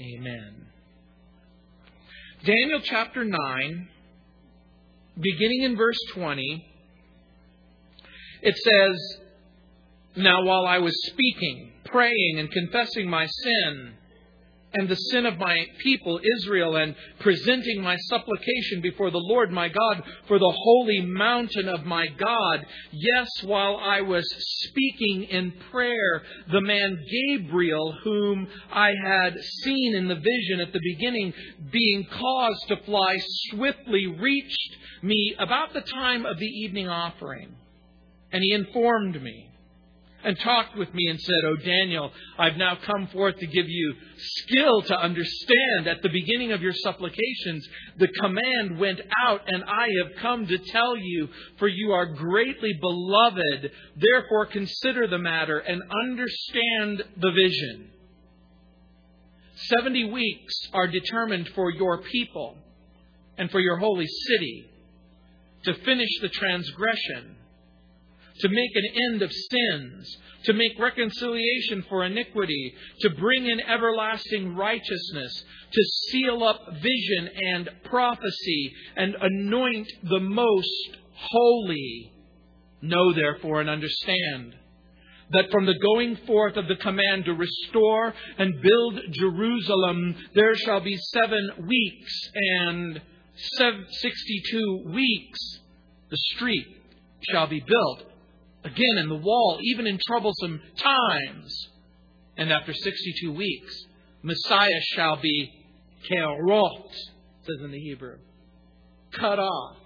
Amen. Daniel chapter 9, beginning in verse 20, it says, Now while I was speaking, praying, and confessing my sin, and the sin of my people Israel and presenting my supplication before the Lord my God for the holy mountain of my God. Yes, while I was speaking in prayer, the man Gabriel, whom I had seen in the vision at the beginning, being caused to fly swiftly, reached me about the time of the evening offering. And he informed me and talked with me and said, Oh, Daniel, I've now come forth to give you skill to understand. At the beginning of your supplications, the command went out, and I have come to tell you, for you are greatly beloved. Therefore, consider the matter and understand the vision. Seventy weeks are determined for your people and for your holy city to finish the transgression to make an end of sins, to make reconciliation for iniquity, to bring in everlasting righteousness, to seal up vision and prophecy, and anoint the most holy. Know therefore and understand that from the going forth of the command to restore and build Jerusalem, there shall be seven weeks and 62 weeks the street shall be built again in the wall, even in troublesome times. And after 62 weeks, Messiah shall be kerot, says in the Hebrew, cut off.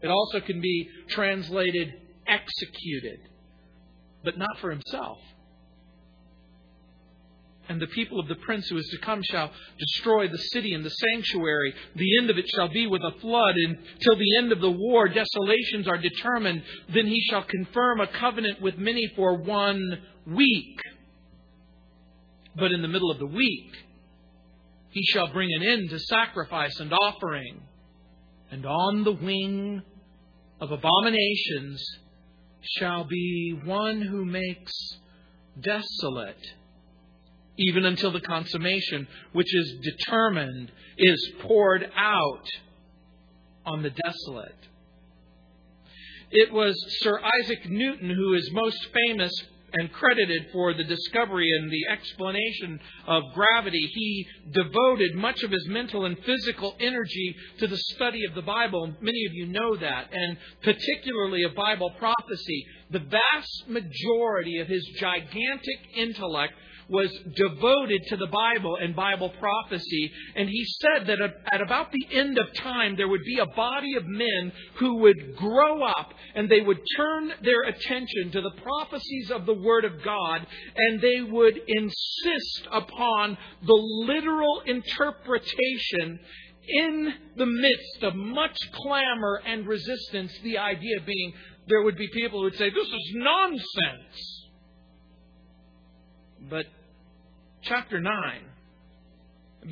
It also can be translated executed, but not for himself and the people of the prince who is to come shall destroy the city and the sanctuary. The end of it shall be with a flood, and till the end of the war desolations are determined. Then he shall confirm a covenant with many for one week. But in the middle of the week, he shall bring an end to sacrifice and offering. And on the wing of abominations shall be one who makes desolate even until the consummation, which is determined, is poured out on the desolate. It was Sir Isaac Newton who is most famous and credited for the discovery and the explanation of gravity. He devoted much of his mental and physical energy to the study of the Bible. Many of you know that, and particularly of Bible prophecy. The vast majority of his gigantic intellect was devoted to the Bible and Bible prophecy. And he said that at about the end of time, there would be a body of men who would grow up and they would turn their attention to the prophecies of the Word of God and they would insist upon the literal interpretation in the midst of much clamor and resistance, the idea being there would be people who would say, This is nonsense. But chapter 9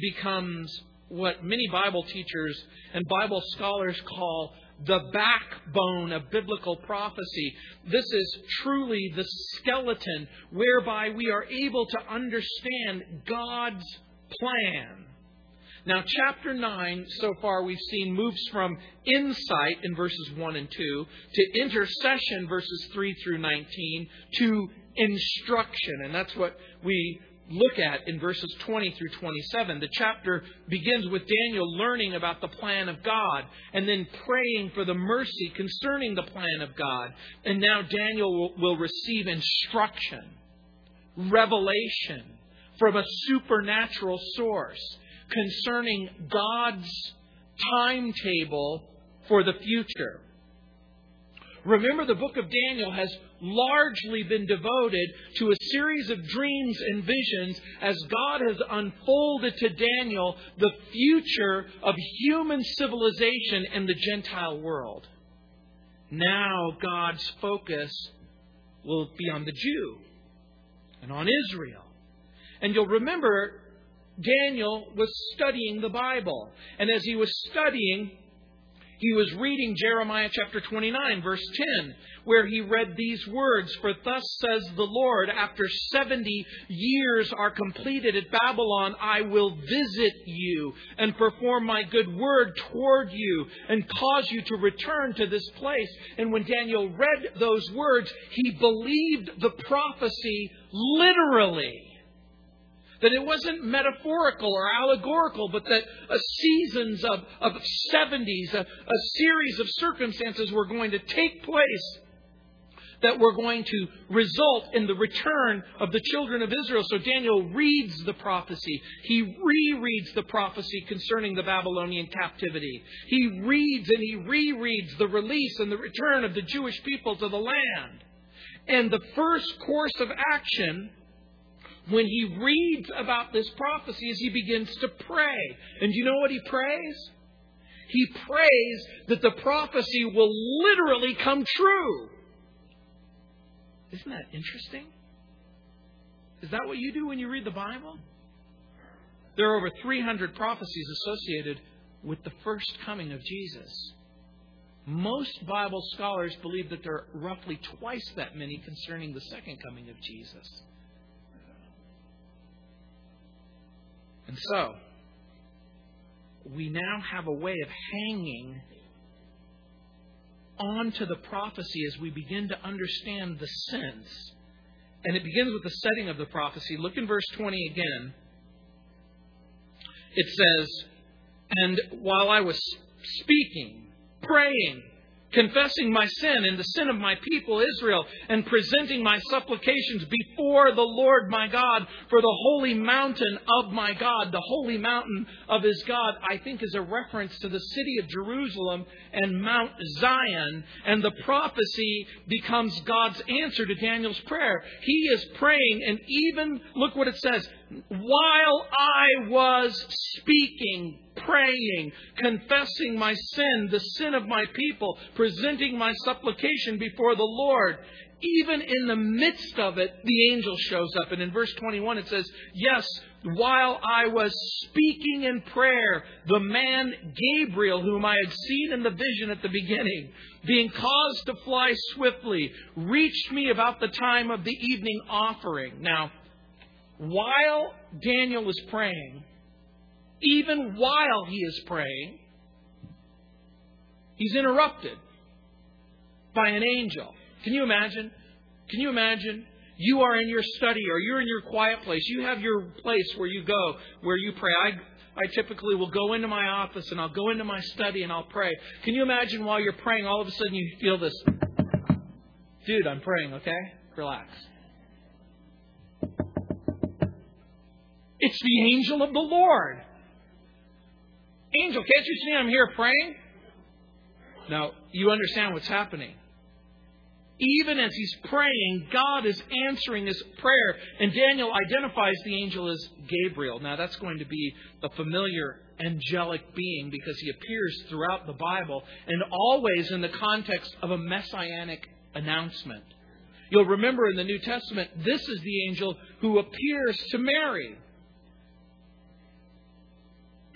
becomes what many Bible teachers and Bible scholars call the backbone of biblical prophecy. This is truly the skeleton whereby we are able to understand God's plan. Now, chapter 9, so far we've seen, moves from insight in verses 1 and 2 to intercession, verses 3 through 19, to instruction. And that's what we look at in verses 20 through 27. The chapter begins with Daniel learning about the plan of God and then praying for the mercy concerning the plan of God. And now Daniel will, receive instruction, revelation from a supernatural source concerning God's timetable for the future. Remember, the book of Daniel has largely been devoted to a series of dreams and visions as God has unfolded to Daniel the future of human civilization in the Gentile world. Now, God's focus will be on the Jew and on Israel. And you'll remember Daniel was studying the Bible. And as he was studying, he was reading Jeremiah chapter 29, verse 10, where he read these words For thus says the Lord, after 70 years are completed at Babylon, I will visit you and perform my good word toward you and cause you to return to this place. And when Daniel read those words, he believed the prophecy literally that it wasn't metaphorical or allegorical, but that a seasons of, of 70s, a, uh, a series of circumstances were going to take place that were going to result in the return of the children of Israel. So Daniel reads the prophecy. He rereads the prophecy concerning the Babylonian captivity. He reads and he rereads the release and the return of the Jewish people to the land. And the first course of action when he reads about this prophecy is he begins to pray. And do you know what he prays? He prays that the prophecy will literally come true. Isn't that interesting? Is that what you do when you read the Bible? There are over 300 prophecies associated with the first coming of Jesus. Most Bible scholars believe that there are roughly twice that many concerning the second coming of Jesus. And so, we now have a way of hanging onto the prophecy as we begin to understand the sense. And it begins with the setting of the prophecy. Look in verse 20 again. It says, And while I was speaking, praying, confessing my sin and the sin of my people Israel, and presenting my supplications before the Lord my God for the holy mountain of my God. The holy mountain of his God, I think, is a reference to the city of Jerusalem and Mount Zion, and the prophecy becomes God's answer to Daniel's prayer. He is praying, and even, look what it says, while I was speaking, praying, confessing my sin, the sin of my people, presenting my supplication before the Lord, even in the midst of it, the angel shows up. And in verse 21 it says, Yes, while I was speaking in prayer, the man Gabriel, whom I had seen in the vision at the beginning, being caused to fly swiftly, reached me about the time of the evening offering. Now, while Daniel is praying, even while he is praying, he's interrupted by an angel. Can you imagine? Can you imagine? You are in your study or you're in your quiet place. You have your place where you go, where you pray. I, I typically will go into my office and I'll go into my study and I'll pray. Can you imagine while you're praying, all of a sudden you feel this? Dude, I'm praying, okay? Relax. It's the angel of the Lord. Angel, can't you see I'm here praying? Now, you understand what's happening. Even as he's praying, God is answering his prayer. And Daniel identifies the angel as Gabriel. Now, that's going to be a familiar angelic being because he appears throughout the Bible and always in the context of a messianic announcement. You'll remember in the New Testament, this is the angel who appears to Mary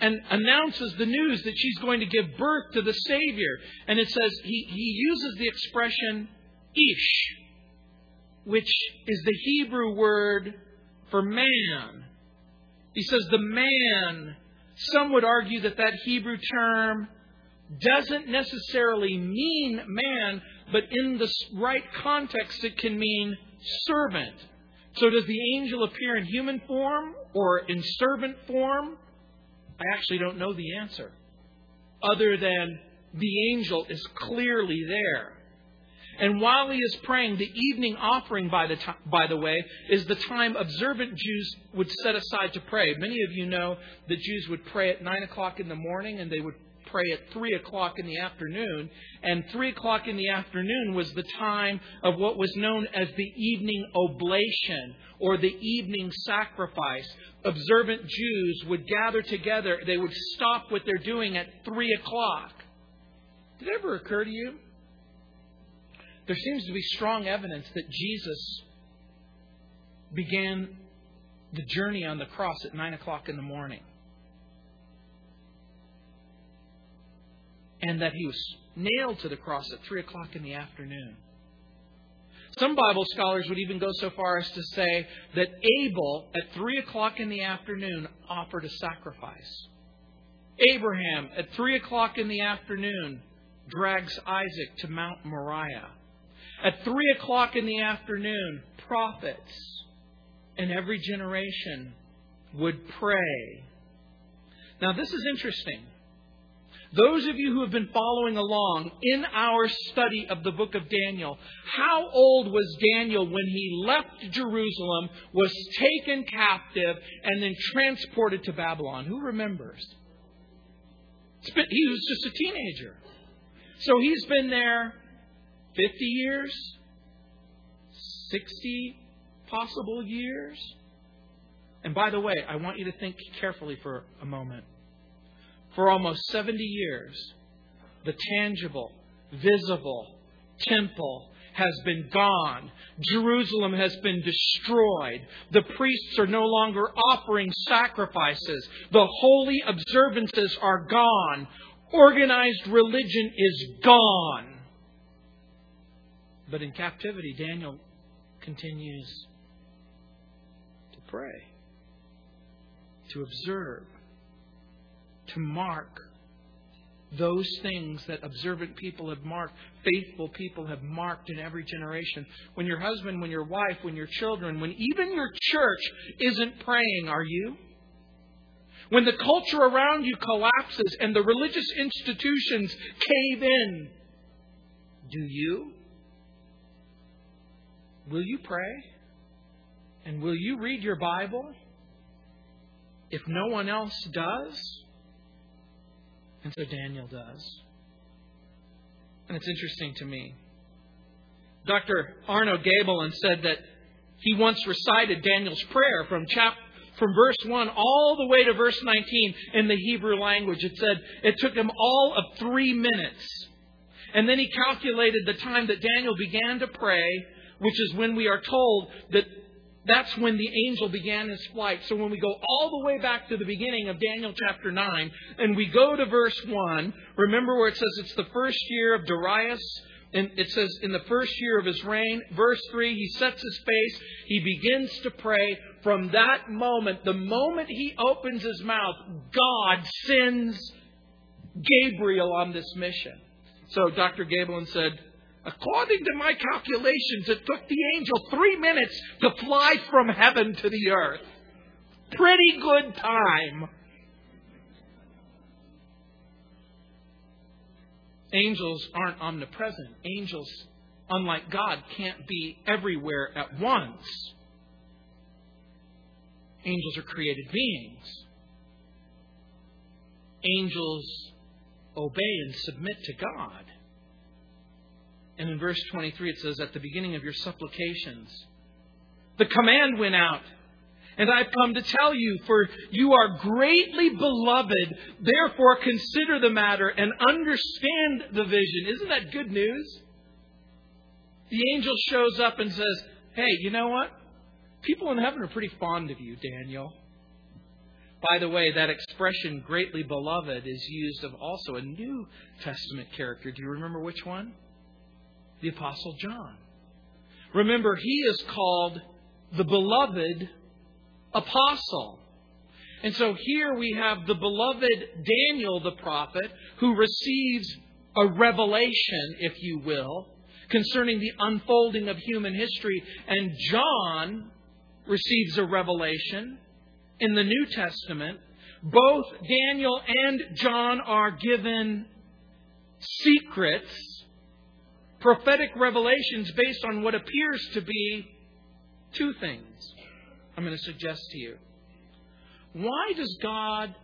and announces the news that she's going to give birth to the Savior. And it says he, he uses the expression ish, which is the Hebrew word for man. He says the man, some would argue that that Hebrew term doesn't necessarily mean man, but in the right context it can mean servant. So does the angel appear in human form or in servant form? I actually don't know the answer, other than the angel is clearly there. And while he is praying, the evening offering, by the, t- by the way, is the time observant Jews would set aside to pray. Many of you know that Jews would pray at 9 o'clock in the morning and they would pray at 3 o'clock in the afternoon. And 3 o'clock in the afternoon was the time of what was known as the evening oblation or the evening sacrifice. Observant Jews would gather together. They would stop what they're doing at 3 o'clock. Did it ever occur to you? There seems to be strong evidence that Jesus began the journey on the cross at 9 o'clock in the morning. And that he was nailed to the cross at 3 o'clock in the afternoon. Some Bible scholars would even go so far as to say that Abel, at 3 o'clock in the afternoon, offered a sacrifice. Abraham, at 3 o'clock in the afternoon, drags Isaac to Mount Moriah. At 3 o'clock in the afternoon, prophets in every generation would pray. Now, this is interesting. Those of you who have been following along in our study of the book of Daniel, how old was Daniel when he left Jerusalem, was taken captive, and then transported to Babylon? Who remembers? Been, he was just a teenager. So he's been there 50 years, 60 possible years. And by the way, I want you to think carefully for a moment. For almost 70 years, the tangible, visible temple has been gone. Jerusalem has been destroyed. The priests are no longer offering sacrifices. The holy observances are gone. Organized religion is gone. But in captivity, Daniel continues to pray, to observe, to mark those things that observant people have marked, faithful people have marked in every generation. When your husband, when your wife, when your children, when even your church isn't praying, are you? When the culture around you collapses and the religious institutions cave in, do you? Will you pray? And will you read your Bible? If no one else does? And so Daniel does. And it's interesting to me. Dr. Arno Gaebelein said that he once recited Daniel's prayer from chap from verse 1 all the way to verse 19 in the Hebrew language. It said it took him all of three minutes. And then he calculated the time that Daniel began to pray, which is when we are told that that's when the angel began his flight. So when we go all the way back to the beginning of Daniel chapter 9, and we go to verse 1, remember where it says it's the first year of Darius, and it says in the first year of his reign, verse 3, he sets his face, he begins to pray. From that moment, the moment he opens his mouth, God sends Gabriel on this mission. So Dr. Gaebelein said, According to my calculations, it took the angel three minutes to fly from heaven to the earth. Pretty good time. Angels aren't omnipresent. Angels, unlike God, can't be everywhere at once. Angels are created beings. Angels obey and submit to God. And in verse 23, it says, At the beginning of your supplications, the command went out. And I've come to tell you, for you are greatly beloved. Therefore, consider the matter and understand the vision. Isn't that good news? The angel shows up and says, Hey, you know what? People in heaven are pretty fond of you, Daniel. By the way, that expression, greatly beloved, is used of also a New Testament character. Do you remember which one? The Apostle John. Remember, he is called the beloved apostle. And so here we have the beloved Daniel the prophet who receives a revelation, if you will, concerning the unfolding of human history. And John receives a revelation in the New Testament. Both Daniel and John are given secrets prophetic revelations based on what appears to be two things I'm going to suggest to you. Why does God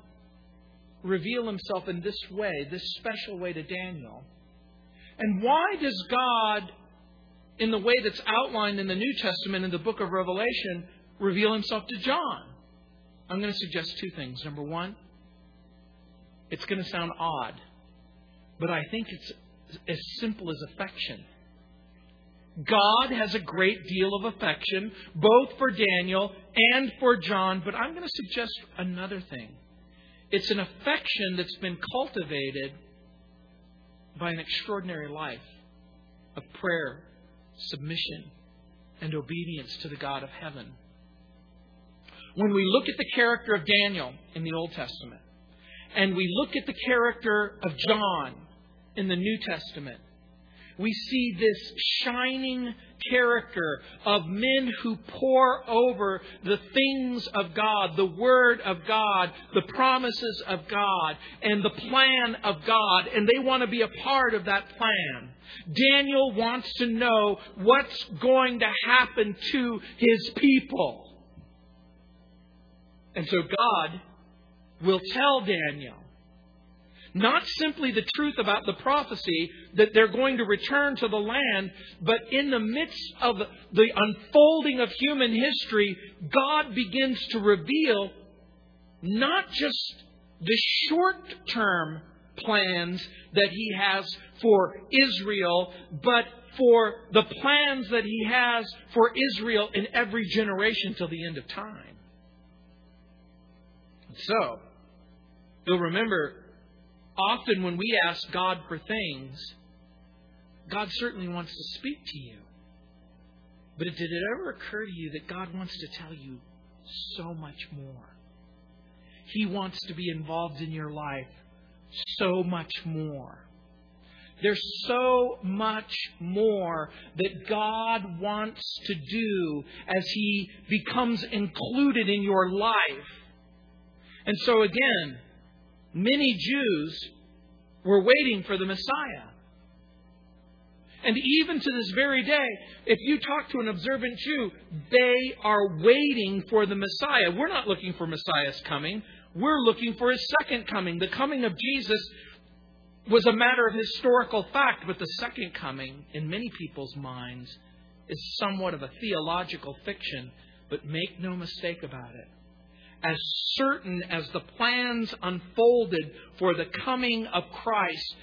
reveal himself in this way, this special way to Daniel? And why does God, in the way that's outlined in the New Testament in the book of Revelation, reveal himself to John? I'm going to suggest two things. Number one, it's going to sound odd, but I think it's as simple as affection. God has a great deal of affection, both for Daniel and for John, but I'm going to suggest another thing. It's an affection that's been cultivated by an extraordinary life of prayer, submission, and obedience to the God of heaven. When we look at the character of Daniel in the Old Testament, and we look at the character of John in the New Testament, we see this shining character of men who pore over the things of God, the Word of God, the promises of God, and the plan of God, and they want to be a part of that plan. Daniel wants to know what's going to happen to his people. And so God will tell Daniel not simply the truth about the prophecy that they're going to return to the land, but in the midst of the unfolding of human history, God begins to reveal not just the short term plans that He has for Israel, but for the plans that He has for Israel in every generation till the end of time. So, you'll remember often when we ask God for things, God certainly wants to speak to you. But did it ever occur to you that God wants to tell you so much more? He wants to be involved in your life so much more. There's so much more that God wants to do as He becomes included in your life. And so, again, many Jews were waiting for the Messiah. And even to this very day, if you talk to an observant Jew, they are waiting for the Messiah. We're not looking for Messiah's coming. We're looking for his second coming. The coming of Jesus was a matter of historical fact, but the second coming, in many people's minds, is somewhat of a theological fiction. But make no mistake about it as certain as the plans unfolded for the coming of Christ,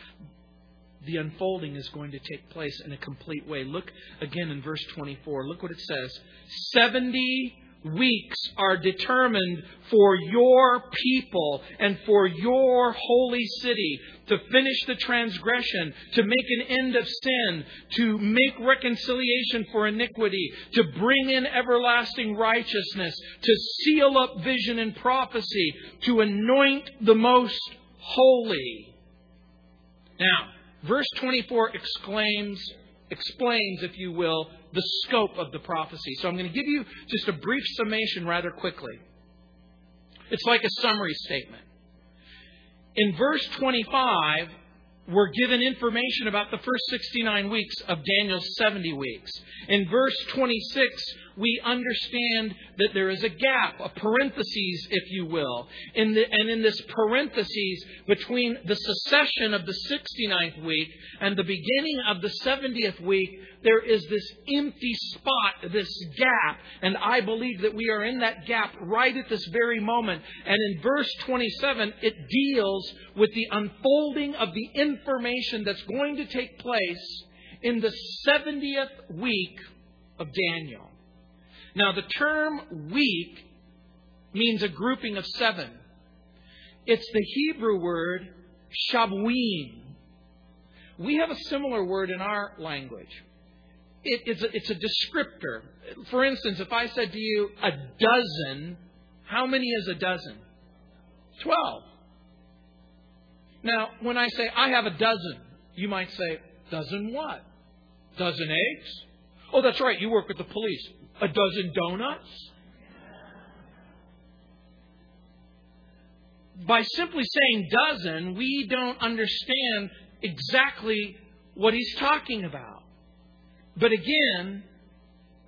the unfolding is going to take place in a complete way. Look again in verse 24. Look what it says 70 weeks are determined for your people and for your holy city to finish the transgression, to make an end of sin, to make reconciliation for iniquity, to bring in everlasting righteousness, to seal up vision and prophecy, to anoint the most holy. Now, verse 24 exclaims, explains, if you will, the scope of the prophecy. So I'm going to give you just a brief summation rather quickly. It's like a summary statement. In verse 25, we're given information about the first 69 weeks of Daniel's 70 weeks. In verse 26, we understand that there is a gap, a parenthesis, if you will. In the, and in this parenthesis between the secession of the 69th week and the beginning of the 70th week, there is this empty spot, this gap. And I believe that we are in that gap right at this very moment. And in verse 27, it deals with the unfolding of the information that's going to take place in the 70th week of Daniel. Now, the term week means a grouping of seven. It's the Hebrew word shabuim. We have a similar word in our language. It, it's, a, it's a descriptor. For instance, if I said to you a dozen, how many is a dozen? Twelve. Now, when I say I have a dozen, you might say, dozen what? Dozen eggs? Oh, that's right, you work with the police. A dozen donuts? By simply saying dozen, we don't understand exactly what he's talking about. But again,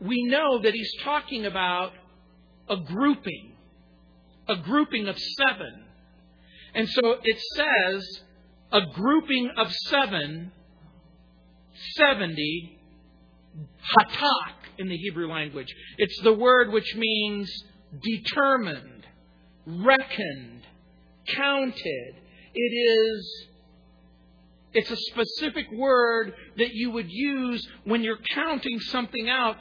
we know that he's talking about a grouping, a grouping of seven. And so it says a grouping of seven, 70, hatak in the Hebrew language. It's the word which means determined, reckoned, counted. It is it's a specific word that you would use when you're counting something out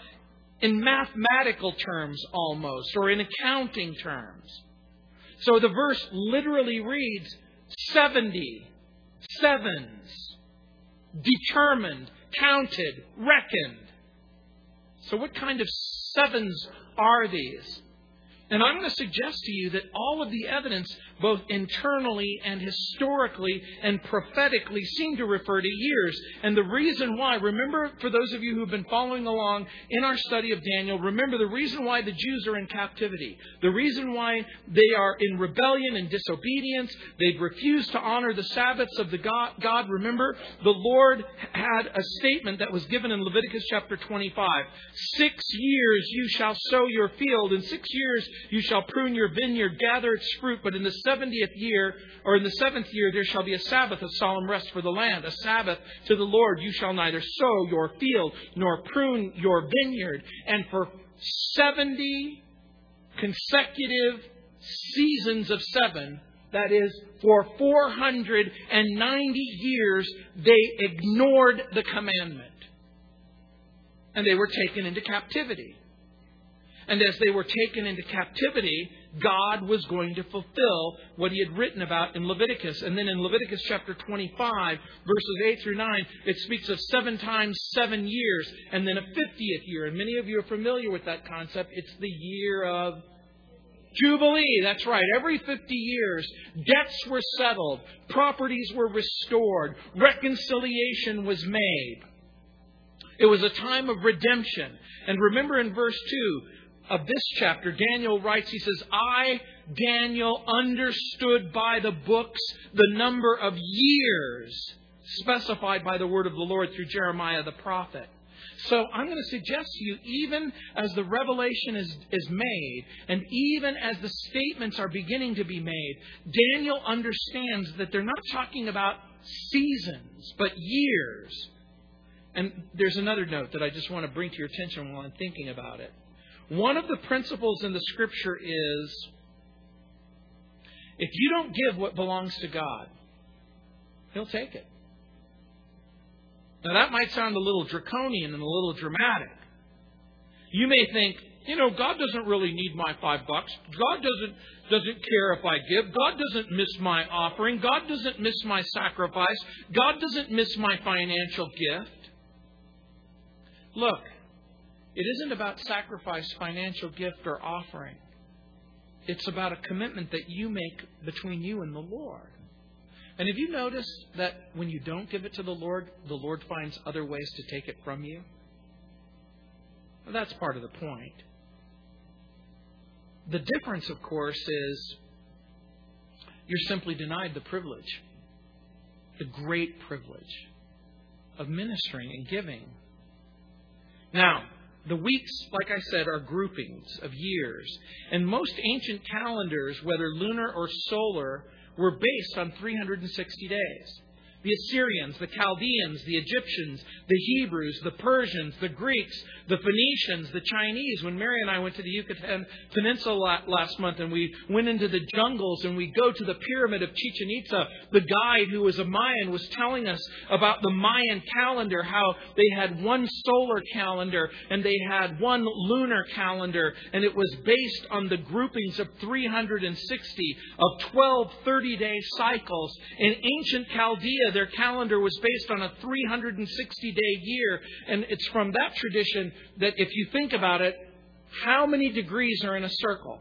in mathematical terms almost, or in accounting terms. So the verse literally reads 70 sevens, determined, counted, reckoned. So, what kind of sevens are these? And I'm going to suggest to you that all of the evidence, both internally and historically and prophetically, seem to refer to years. And the reason why, remember, for those of you who've been following along in our study of Daniel, remember the reason why the Jews are in captivity, the reason why they are in rebellion and disobedience, they've refused to honor the Sabbaths of the God. God. Remember, the Lord had a statement that was given in Leviticus chapter 25. Six years you shall sow your field, and six years you shall prune your vineyard, gather its fruit, but in the seventieth year, or in the seventh year, there shall be a Sabbath of solemn rest for the land, a Sabbath to the Lord. You shall neither sow your field nor prune your vineyard. And for seventy consecutive seasons of seven, that is, for 490 years, they ignored the commandment. And they were taken into captivity. And as they were taken into captivity, God was going to fulfill what he had written about in Leviticus. And then in Leviticus chapter 25, verses 8 through 9, it speaks of seven times seven years and then a 50th year. And many of you are familiar with that concept. It's the year of Jubilee. That's right. Every 50 years, debts were settled, properties were restored, reconciliation was made. It was a time of redemption. And remember in verse 2, of this chapter, Daniel writes, he says, I, Daniel, understood by the books the number of years specified by the word of the Lord through Jeremiah the prophet. So I'm going to suggest to you, even as the revelation is, is made, and even as the statements are beginning to be made, Daniel understands that they're not talking about seasons, but years. And there's another note that I just want to bring to your attention while I'm thinking about it. One of the principles in the scripture is if you don't give what belongs to God, He'll take it. Now, that might sound a little draconian and a little dramatic. You may think, you know, God doesn't really need my five bucks. God doesn't doesn't care if I give. God doesn't miss my offering. God doesn't miss my sacrifice. God doesn't miss my financial gift. Look, it isn't about sacrifice, financial gift, or offering. It's about a commitment that you make between you and the Lord. And have you noticed that when you don't give it to the Lord, the Lord finds other ways to take it from you? Well, that's part of the point. The difference, of course, is you're simply denied the privilege, the great privilege of ministering and giving. Now, the weeks, like I said, are groupings of years. And most ancient calendars, whether lunar or solar, were based on 360 days the Assyrians, the Chaldeans, the Egyptians, the Hebrews, the Persians, the Greeks, the Phoenicians, the Chinese. When Mary and I went to the Yucatan Peninsula last month and we went into the jungles and we go to the pyramid of Chichen Itza, the guide who was a Mayan was telling us about the Mayan calendar, how they had one solar calendar and they had one lunar calendar, and it was based on the groupings of 360 of 12 30 day cycles. In ancient Chaldea, their calendar was based on a 360 day year. And it's from that tradition that if you think about it, how many degrees are in a circle?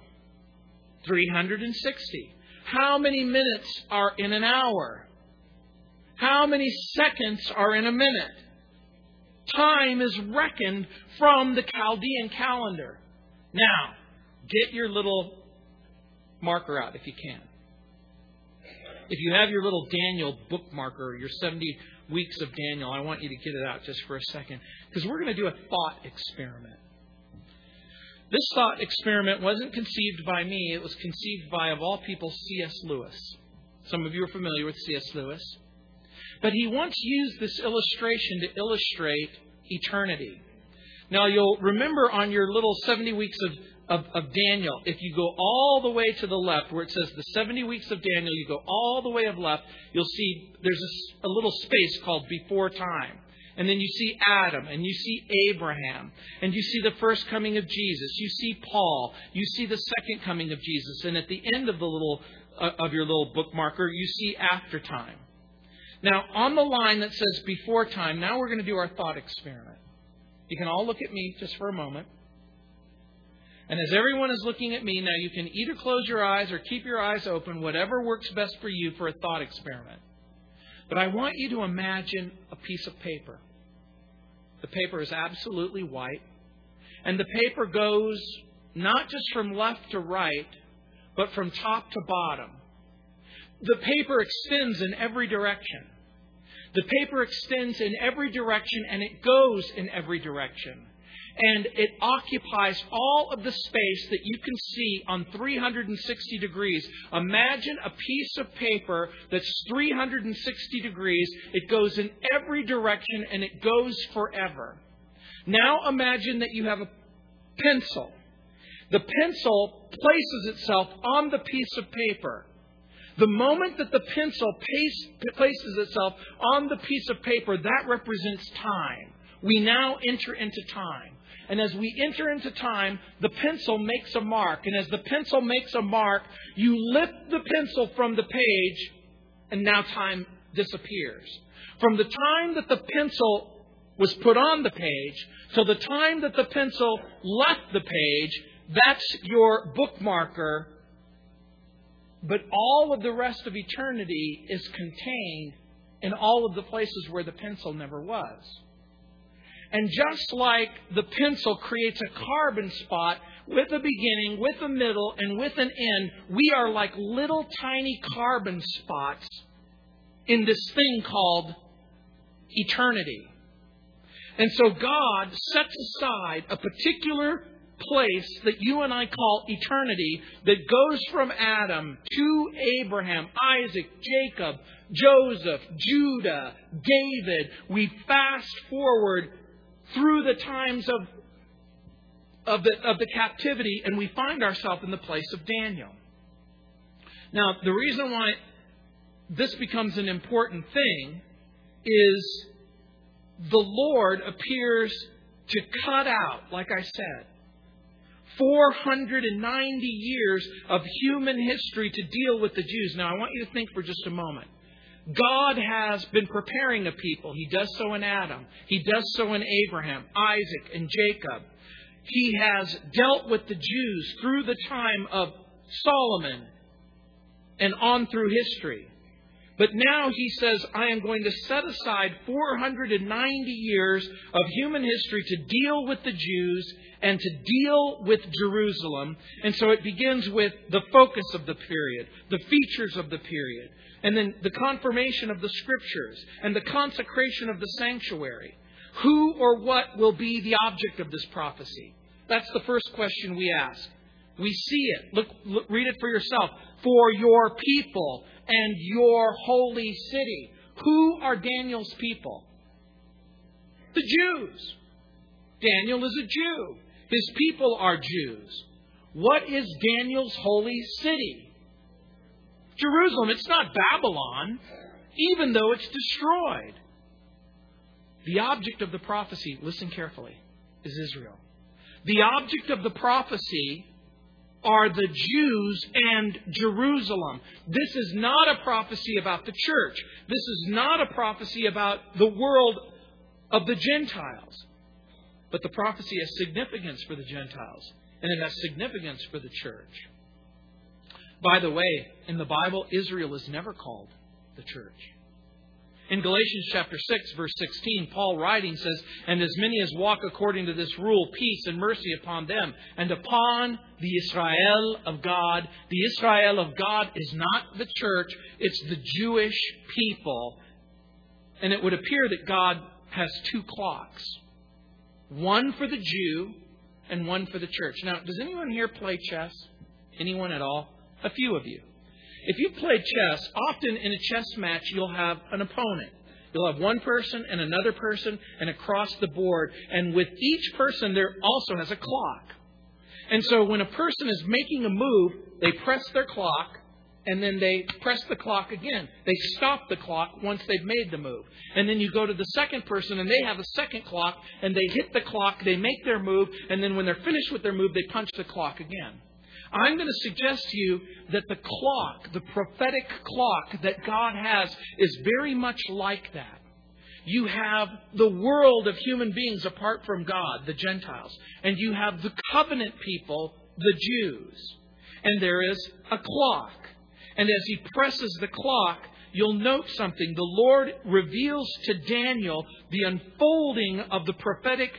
360. How many minutes are in an hour? How many seconds are in a minute? Time is reckoned from the Chaldean calendar. Now, get your little marker out if you can if you have your little Daniel bookmarker, your 70 weeks of Daniel, I want you to get it out just for a second because we're going to do a thought experiment. This thought experiment wasn't conceived by me, it was conceived by, of all people, C.S. Lewis. Some of you are familiar with C.S. Lewis. But he once used this illustration to illustrate eternity. Now, you'll remember on your little 70 weeks of of, of Daniel, if you go all the way to the left, where it says the 70 weeks of Daniel, you go all the way of left, you'll see there's a, a little space called before time. And then you see Adam, and you see Abraham, and you see the first coming of Jesus. You see Paul. You see the second coming of Jesus. And at the end of the little uh, of your little bookmarker, you see after time. Now, on the line that says before time, now we're going to do our thought experiment. You can all look at me just for a moment. And as everyone is looking at me, now you can either close your eyes or keep your eyes open, whatever works best for you for a thought experiment. But I want you to imagine a piece of paper. The paper is absolutely white, and the paper goes not just from left to right, but from top to bottom. The paper extends in every direction. The paper extends in every direction and it goes in every direction. And it occupies all of the space that you can see on 360 degrees. Imagine a piece of paper that's 360 degrees. It goes in every direction and it goes forever. Now imagine that you have a pencil. The pencil places itself on the piece of paper. The moment that the pencil places itself on the piece of paper, that represents time. We now enter into time. And as we enter into time, the pencil makes a mark. And as the pencil makes a mark, you lift the pencil from the page, and now time disappears. From the time that the pencil was put on the page till the time that the pencil left the page, that's your bookmarker but all of the rest of eternity is contained in all of the places where the pencil never was. And just like the pencil creates a carbon spot with a beginning, with a middle, and with an end, we are like little tiny carbon spots in this thing called eternity. And so God sets aside a particular place that you and I call eternity that goes from Adam to Abraham, Isaac, Jacob, Joseph, Judah, David. We fast forward through the times of, of, the, of the captivity and we find ourselves in the place of Daniel. Now, the reason why this becomes an important thing is the Lord appears to cut out, like I said, 490 years of human history to deal with the Jews. Now, I want you to think for just a moment. God has been preparing a people. He does so in Adam. He does so in Abraham, Isaac, and Jacob. He has dealt with the Jews through the time of Solomon and on through history. But now he says, I am going to set aside 490 years of human history to deal with the Jews and to deal with Jerusalem. And so it begins with the focus of the period, the features of the period, and then the confirmation of the scriptures and the consecration of the sanctuary. Who or what will be the object of this prophecy? That's the first question we ask. We see it. Look, look, read it for yourself. For your people and your holy city. Who are Daniel's people? The Jews. Daniel is a Jew. His people are Jews. What is Daniel's holy city? Jerusalem. It's not Babylon, even though it's destroyed. The object of the prophecy, listen carefully, is Israel. The object of the prophecy are the Jews and Jerusalem. This is not a prophecy about the church. This is not a prophecy about the world of the Gentiles. But the prophecy has significance for the Gentiles, and it has significance for the church. By the way, in the Bible, Israel is never called the church. In Galatians chapter 6, verse 16, Paul writing says, And as many as walk according to this rule, peace and mercy upon them, and upon the Israel of God. The Israel of God is not the church, it's the Jewish people. And it would appear that God has two clocks one for the Jew and one for the church. Now, does anyone here play chess? Anyone at all? A few of you. If you play chess, often in a chess match, you'll have an opponent. You'll have one person and another person and across the board. And with each person, there also has a clock. And so when a person is making a move, they press their clock and then they press the clock again. They stop the clock once they've made the move. And then you go to the second person and they have a second clock and they hit the clock, they make their move, and then when they're finished with their move, they punch the clock again. I'm going to suggest to you that the clock, the prophetic clock that God has, is very much like that. You have the world of human beings apart from God, the Gentiles, and you have the covenant people, the Jews. And there is a clock. And as he presses the clock, you'll note something. The Lord reveals to Daniel the unfolding of the prophetic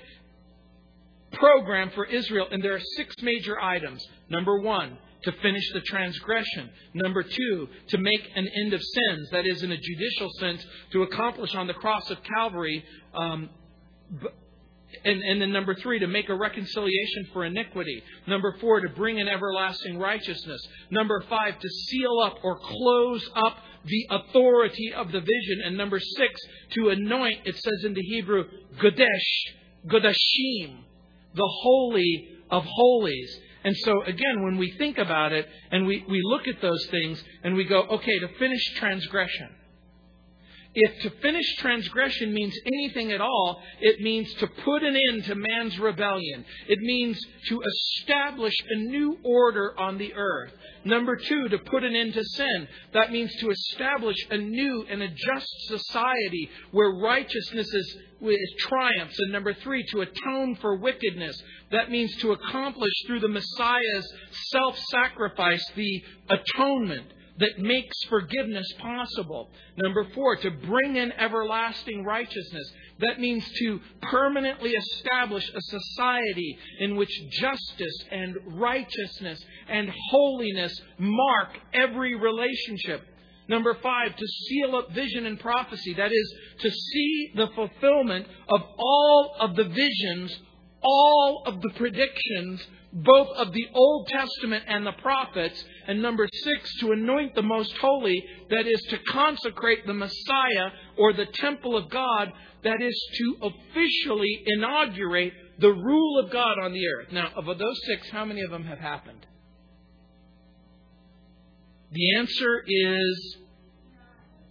program for Israel, and there are six major items. Number one, to finish the transgression. Number two, to make an end of sins, that is, in a judicial sense, to accomplish on the cross of Calvary. Um, and, and then number three, to make a reconciliation for iniquity. Number four, to bring an everlasting righteousness. Number five, to seal up or close up the authority of the vision. And number six, to anoint, it says in the Hebrew, Godesh, Godashim, the Holy of Holies. And so, again, when we think about it and we, we look at those things and we go, okay, to finish transgression. If to finish transgression means anything at all, it means to put an end to man's rebellion. It means to establish a new order on the earth. Number two, to put an end to sin. That means to establish a new and a just society where righteousness is, is triumphs. And number three, to atone for wickedness. That means to accomplish through the Messiah's self sacrifice the atonement that makes forgiveness possible. Number four, to bring in everlasting righteousness. That means to permanently establish a society in which justice and righteousness and holiness mark every relationship. Number five, to seal up vision and prophecy. That is, to see the fulfillment of all of the visions, all of the predictions both of the Old Testament and the prophets. And number six, to anoint the most holy, that is to consecrate the Messiah or the temple of God, that is to officially inaugurate the rule of God on the earth. Now, of those six, how many of them have happened? The answer is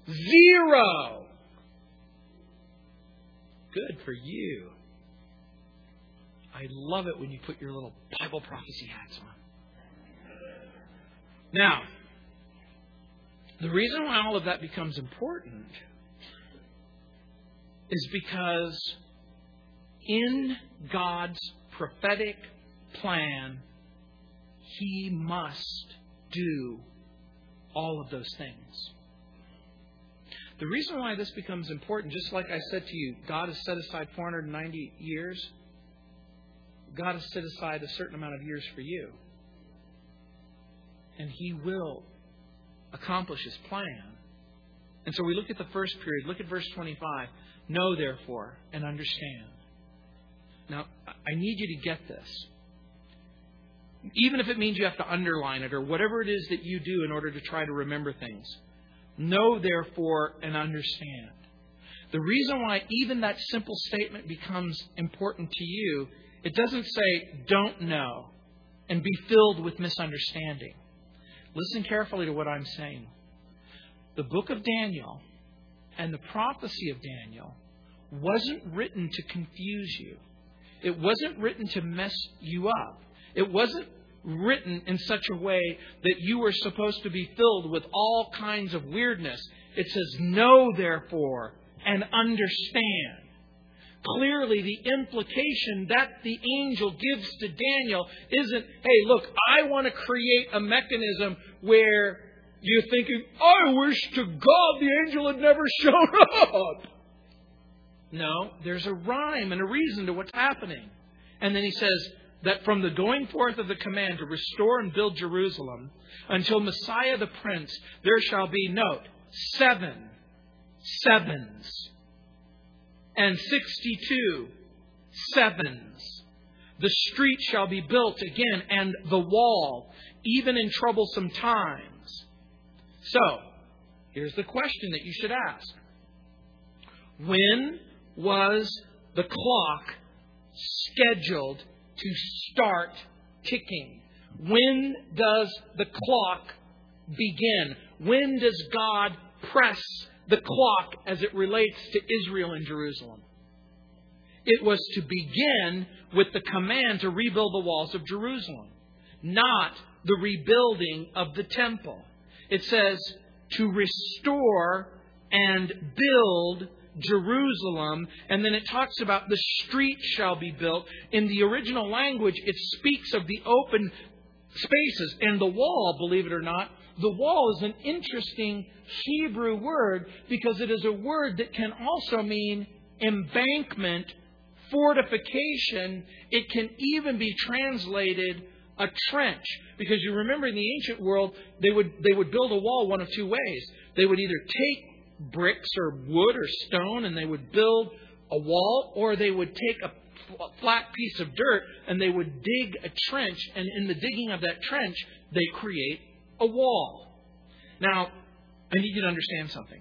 zero. Good for you. I love it when you put your little Bible prophecy hats on. Now, the reason why all of that becomes important is because in God's prophetic plan, He must do all of those things. The reason why this becomes important, just like I said to you, God has set aside 490 years God has set aside a certain amount of years for you. And He will accomplish His plan. And so we look at the first period. Look at verse 25. Know, therefore, and understand. Now, I need you to get this. Even if it means you have to underline it or whatever it is that you do in order to try to remember things. Know, therefore, and understand. The reason why even that simple statement becomes important to you it doesn't say, don't know and be filled with misunderstanding. Listen carefully to what I'm saying. The book of Daniel and the prophecy of Daniel wasn't written to confuse you. It wasn't written to mess you up. It wasn't written in such a way that you were supposed to be filled with all kinds of weirdness. It says, Know therefore and understand clearly the implication that the angel gives to Daniel isn't, hey, look, I want to create a mechanism where you're thinking, I wish to God the angel had never shown up. No, there's a rhyme and a reason to what's happening. And then he says that from the going forth of the command to restore and build Jerusalem until Messiah the Prince, there shall be, note, seven sevens and 62 sevens. The street shall be built again, and the wall, even in troublesome times. So, here's the question that you should ask When was the clock scheduled to start ticking? When does the clock begin? When does God press the clock as it relates to Israel and Jerusalem. It was to begin with the command to rebuild the walls of Jerusalem, not the rebuilding of the temple. It says to restore and build Jerusalem, and then it talks about the street shall be built. In the original language, it speaks of the open spaces and the wall, believe it or not. The wall is an interesting Hebrew word because it is a word that can also mean embankment, fortification. It can even be translated a trench because you remember in the ancient world they would they would build a wall one of two ways. They would either take bricks or wood or stone and they would build a wall or they would take a flat piece of dirt and they would dig a trench and in the digging of that trench they create a wall. Now, I need you to understand something.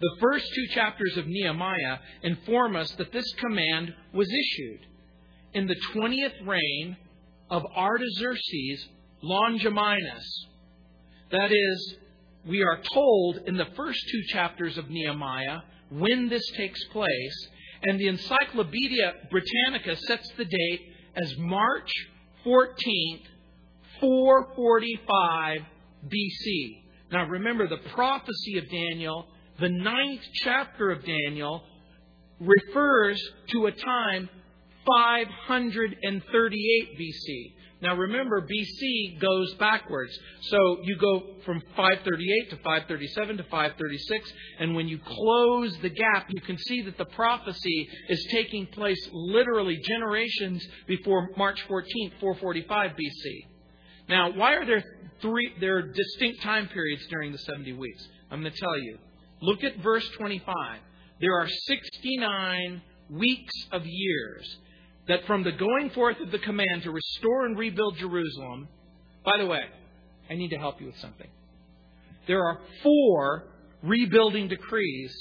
The first two chapters of Nehemiah inform us that this command was issued in the 20th reign of Artaxerxes Longimanus. That is, we are told in the first two chapters of Nehemiah when this takes place, and the Encyclopedia Britannica sets the date as March 14th, 445 BC. Now remember, the prophecy of Daniel, the ninth chapter of Daniel, refers to a time 538 BC. Now remember, BC goes backwards. So you go from 538 to 537 to 536, and when you close the gap, you can see that the prophecy is taking place literally generations before March 14th, 445 BC. Now, why are there three there are distinct time periods during the 70 weeks? I'm going to tell you. Look at verse 25. There are 69 weeks of years that from the going forth of the command to restore and rebuild Jerusalem, by the way, I need to help you with something. There are four rebuilding decrees.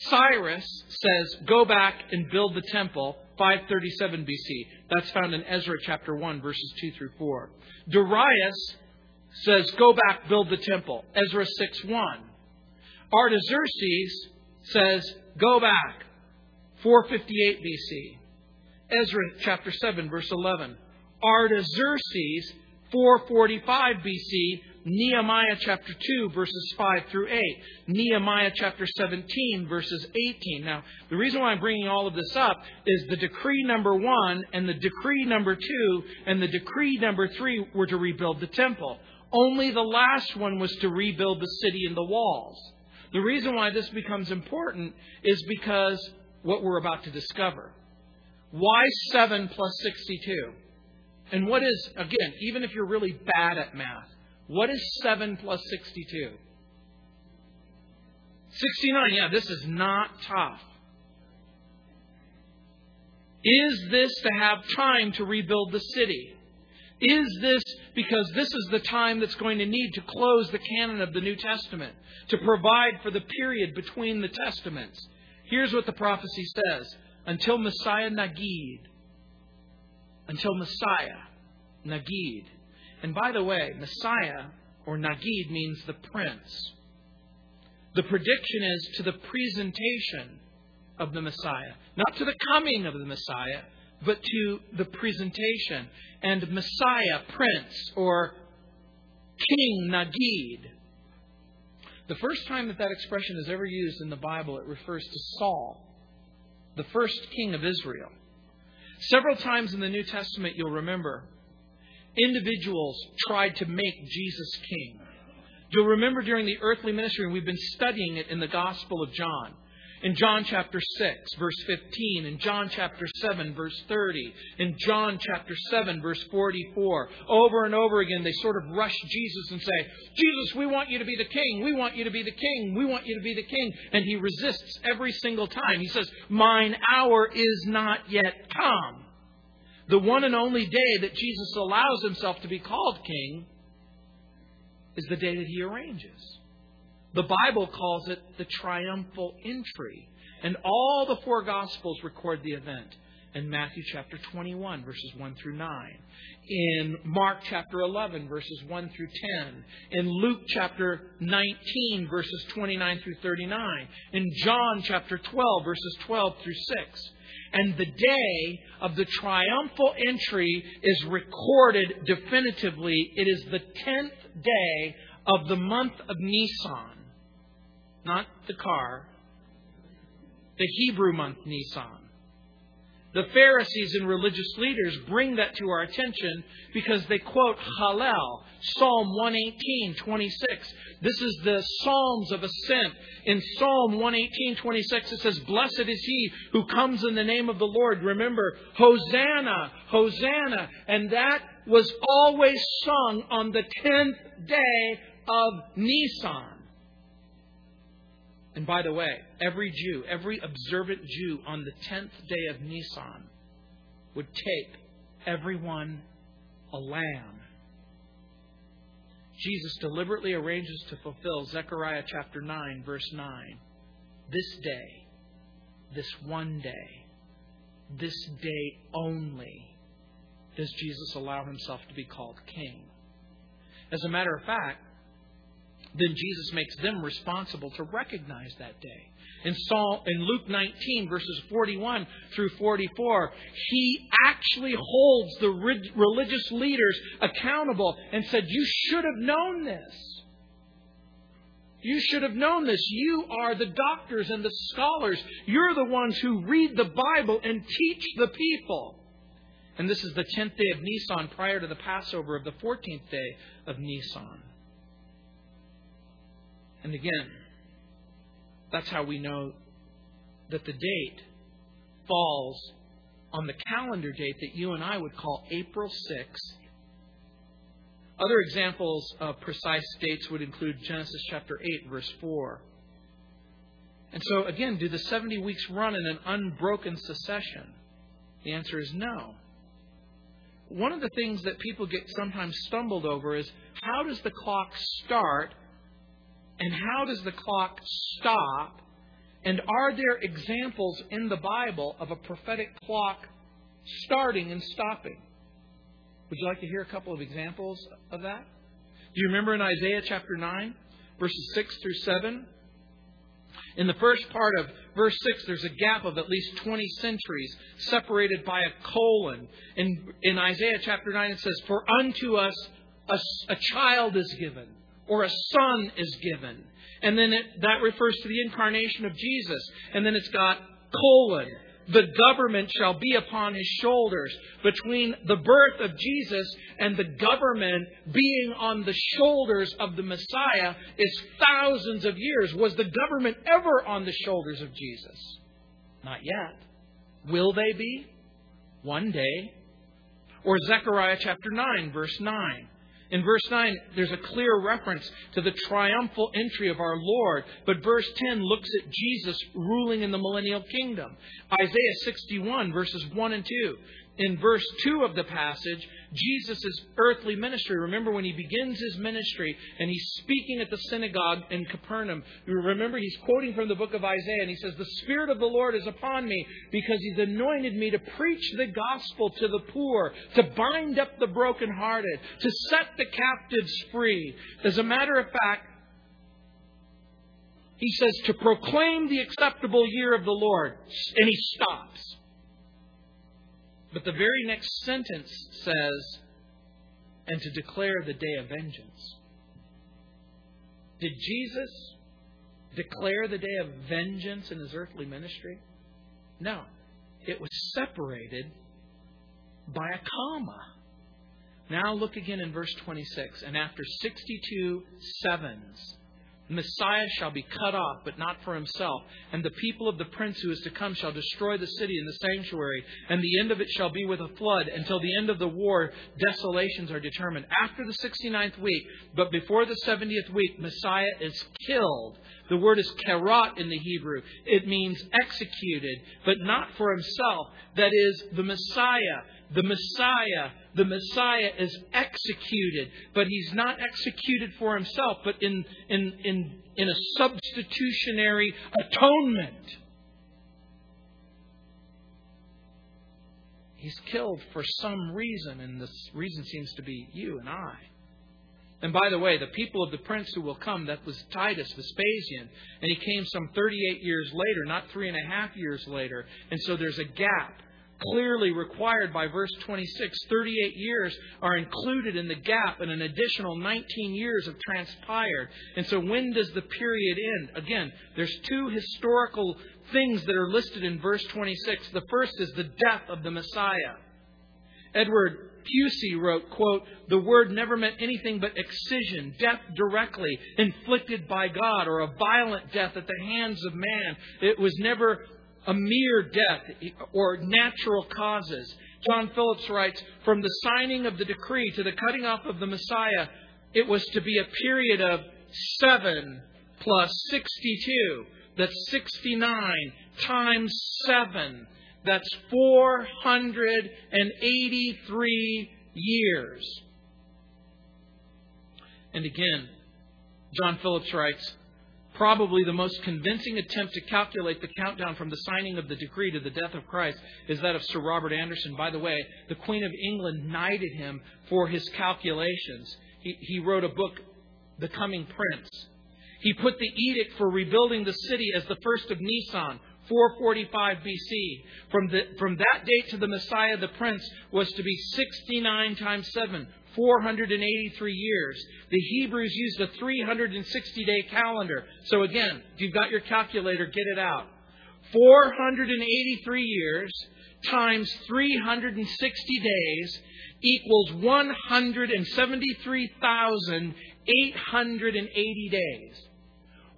Cyrus says, Go back and build the temple, 537 BC. That's found in Ezra chapter 1, verses 2 through 4. Darius says, Go back, build the temple, Ezra 6 1. Artaxerxes says, Go back, 458 BC. Ezra chapter 7, verse 11. Artaxerxes, 445 BC, Nehemiah chapter 2, verses 5 through 8, Nehemiah chapter 17, verses 18. Now, the reason why I'm bringing all of this up is the decree number 1 and the decree number 2 and the decree number 3 were to rebuild the temple. Only the last one was to rebuild the city and the walls. The reason why this becomes important is because what we're about to discover. Why 7 plus 62? And what is, again, even if you're really bad at math, what is 7 plus 62? 69. Yeah, this is not tough. Is this to have time to rebuild the city? Is this because this is the time that's going to need to close the canon of the New Testament, to provide for the period between the Testaments? Here's what the prophecy says until Messiah Nagid. Until Messiah Nagid. And by the way, Messiah or Nagid means the prince. The prediction is to the presentation of the Messiah, not to the coming of the Messiah, but to the presentation. And Messiah, prince, or king Nagid. The first time that that expression is ever used in the Bible, it refers to Saul the first king of Israel. Several times in the New Testament, you'll remember, individuals tried to make Jesus king. You'll remember during the earthly ministry, and we've been studying it in the Gospel of John in John chapter 6, verse 15, in John chapter 7, verse 30, in John chapter 7, verse 44. Over and over again, they sort of rush Jesus and say, Jesus, we want you to be the king. We want you to be the king. We want you to be the king. And he resists every single time. He says, Mine hour is not yet come. The one and only day that Jesus allows himself to be called king is the day that he arranges. The Bible calls it the triumphal entry. And all the four Gospels record the event. in Matthew chapter 21, verses 1 through 9. In Mark chapter 11, verses 1 through 10. In Luke chapter 19, verses 29 through 39. In John chapter 12, verses 12 through 6. And the day of the triumphal entry is recorded definitively. It is the 10th day of the month of Nisan. Not the car, the Hebrew month Nisan. The Pharisees and religious leaders bring that to our attention because they quote Hallel, Psalm 118, 26. This is the Psalms of Ascent. In Psalm 118, 26, it says, Blessed is he who comes in the name of the Lord. Remember, Hosanna, Hosanna. And that was always sung on the 10th day of Nisan. And by the way, every Jew, every observant Jew on the 10th day of Nisan would take everyone a lamb. Jesus deliberately arranges to fulfill Zechariah chapter 9, verse 9. This day, this one day, this day only, does Jesus allow himself to be called king. As a matter of fact, then Jesus makes them responsible to recognize that day. In, Saul, in Luke 19, verses 41 through 44, he actually holds the religious leaders accountable and said, You should have known this. You should have known this. You are the doctors and the scholars. You're the ones who read the Bible and teach the people. And this is the 10th day of Nisan prior to the Passover of the 14th day of Nisan. And again, that's how we know that the date falls on the calendar date that you and I would call April 6th. Other examples of precise dates would include Genesis chapter 8, verse 4. And so, again, do the 70 weeks run in an unbroken succession? The answer is no. One of the things that people get sometimes stumbled over is how does the clock start and how does the clock stop? And are there examples in the Bible of a prophetic clock starting and stopping? Would you like to hear a couple of examples of that? Do you remember in Isaiah chapter 9, verses 6 through 7? In the first part of verse 6, there's a gap of at least 20 centuries separated by a colon. In, in Isaiah chapter 9, it says, For unto us a, a child is given or a son is given. And then it, that refers to the incarnation of Jesus. And then it's got colon. The government shall be upon his shoulders. Between the birth of Jesus and the government being on the shoulders of the Messiah is thousands of years. Was the government ever on the shoulders of Jesus? Not yet. Will they be? One day. Or Zechariah chapter 9, verse 9. In verse 9, there's a clear reference to the triumphal entry of our Lord, but verse 10 looks at Jesus ruling in the millennial kingdom. Isaiah 61, verses 1 and 2 in verse 2 of the passage, Jesus' earthly ministry. Remember when he begins his ministry and he's speaking at the synagogue in Capernaum. Remember, he's quoting from the book of Isaiah and he says, The Spirit of the Lord is upon me because he's anointed me to preach the gospel to the poor, to bind up the brokenhearted, to set the captives free. As a matter of fact, he says, to proclaim the acceptable year of the Lord. And he stops. But the very next sentence says, and to declare the day of vengeance. Did Jesus declare the day of vengeance in his earthly ministry? No. It was separated by a comma. Now look again in verse 26. And after 62 sevens, Messiah shall be cut off, but not for himself. And the people of the prince who is to come shall destroy the city and the sanctuary. And the end of it shall be with a flood. Until the end of the war, desolations are determined. After the 69th week, but before the 70th week, Messiah is killed. The word is karat in the Hebrew. It means executed, but not for himself. That is, the Messiah the Messiah, the Messiah is executed, but he's not executed for himself, but in, in, in, in a substitutionary atonement. He's killed for some reason, and the reason seems to be you and I. And by the way, the people of the prince who will come, that was Titus Vespasian, and he came some 38 years later, not three and a half years later. And so there's a gap clearly required by verse 26. 38 years are included in the gap, and an additional 19 years have transpired. And so when does the period end? Again, there's two historical things that are listed in verse 26. The first is the death of the Messiah. Edward Pusey wrote, quote, the word never meant anything but excision, death directly, inflicted by God, or a violent death at the hands of man. It was never a mere death or natural causes. John Phillips writes, from the signing of the decree to the cutting off of the Messiah, it was to be a period of 7 plus 62. That's 69 times 7. That's 483 years. And again, John Phillips writes, Probably the most convincing attempt to calculate the countdown from the signing of the decree to the death of Christ is that of Sir Robert Anderson. By the way, the Queen of England knighted him for his calculations. He, he wrote a book, The Coming Prince. He put the edict for rebuilding the city as the first of Nisan, 445 BC. From, the, from that date to the Messiah, the Prince, was to be 69 times 7, 483 years. The Hebrews used a 360 day calendar. So again, if you've got your calculator, get it out. 483 years times 360 days equals 173,880 days.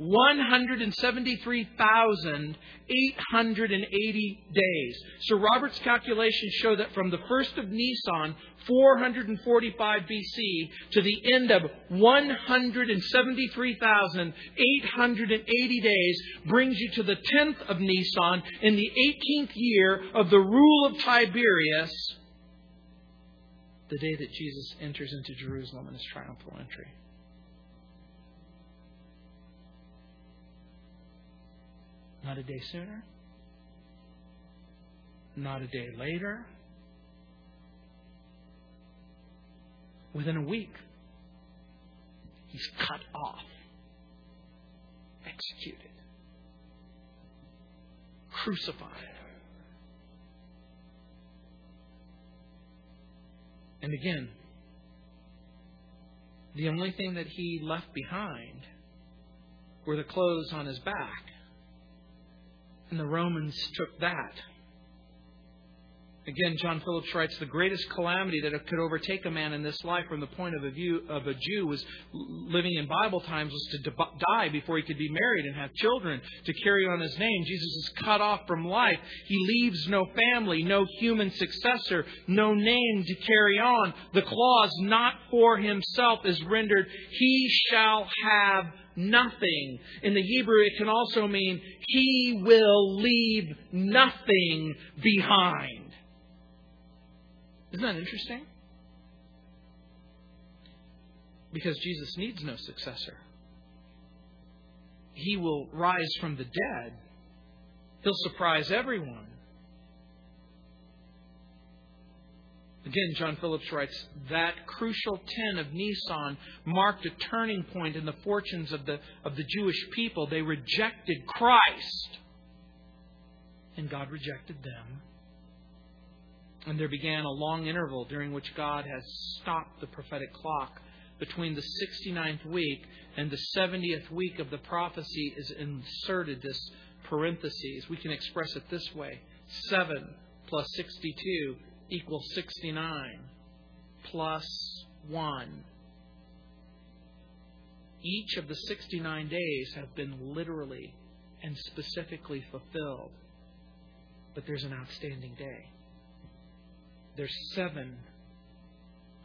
173,880 days. So Robert's calculations show that from the 1st of Nisan, 445 BC, to the end of 173,880 days brings you to the 10th of Nisan in the 18th year of the rule of Tiberius, the day that Jesus enters into Jerusalem in his triumphal entry. Not a day sooner. Not a day later. Within a week, he's cut off, executed, crucified. And again, the only thing that he left behind were the clothes on his back. And the Romans took that. Again, John Phillips writes the greatest calamity that could overtake a man in this life from the point of, view of a Jew was living in Bible times was to die before he could be married and have children to carry on his name. Jesus is cut off from life. He leaves no family, no human successor, no name to carry on. The clause not for himself is rendered, he shall have nothing. In the Hebrew, it can also mean he will leave nothing behind. Isn't that interesting? Because Jesus needs no successor. He will rise from the dead. He'll surprise everyone. Again, John Phillips writes that crucial 10 of Nisan marked a turning point in the fortunes of the, of the Jewish people. They rejected Christ, and God rejected them. And there began a long interval during which God has stopped the prophetic clock. Between the 69th week and the 70th week of the prophecy is inserted this parentheses. We can express it this way 7 plus 62 equals 69 plus 1. Each of the 69 days have been literally and specifically fulfilled. But there's an outstanding day. There's seven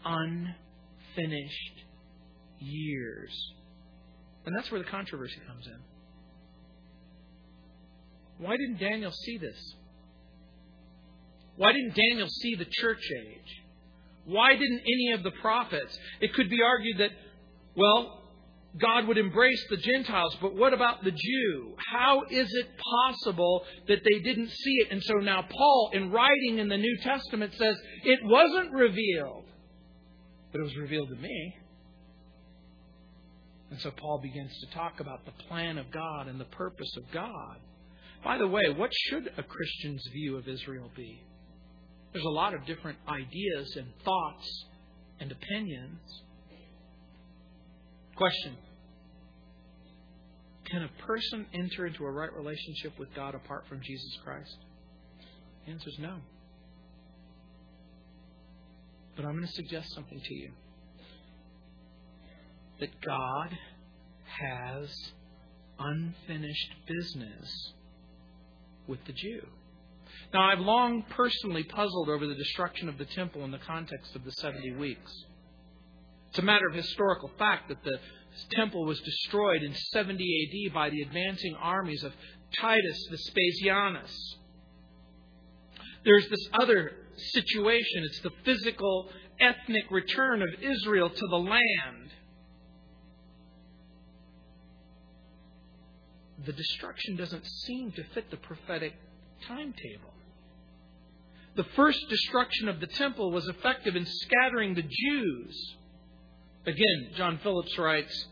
unfinished years. And that's where the controversy comes in. Why didn't Daniel see this? Why didn't Daniel see the church age? Why didn't any of the prophets? It could be argued that, well, God would embrace the Gentiles, but what about the Jew? How is it possible that they didn't see it? And so now Paul, in writing in the New Testament, says, It wasn't revealed, but it was revealed to me. And so Paul begins to talk about the plan of God and the purpose of God. By the way, what should a Christian's view of Israel be? There's a lot of different ideas and thoughts and opinions. Question Can a person enter into a right relationship with God apart from Jesus Christ? The answer is no. But I'm going to suggest something to you that God has unfinished business with the Jew. Now, I've long personally puzzled over the destruction of the temple in the context of the 70 weeks. It's a matter of historical fact that the temple was destroyed in 70 AD by the advancing armies of Titus Vespasianus. There's this other situation. It's the physical, ethnic return of Israel to the land. the destruction doesn't seem to fit the prophetic timetable. The first destruction of the temple was effective in scattering the Jews. Again, John Phillips writes,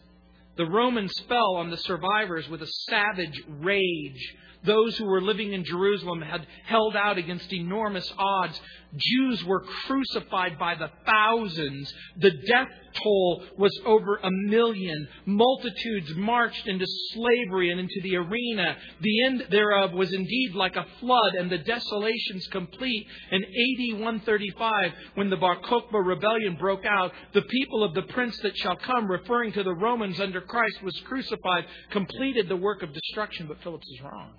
the Romans fell on the survivors with a savage rage those who were living in Jerusalem had held out against enormous odds. Jews were crucified by the thousands. The death toll was over a million. Multitudes marched into slavery and into the arena. The end thereof was indeed like a flood, and the desolations complete. In AD 135, when the Bar Kokhba rebellion broke out, the people of the prince that shall come, referring to the Romans under Christ, was crucified, completed the work of destruction. But Phillips is wrong.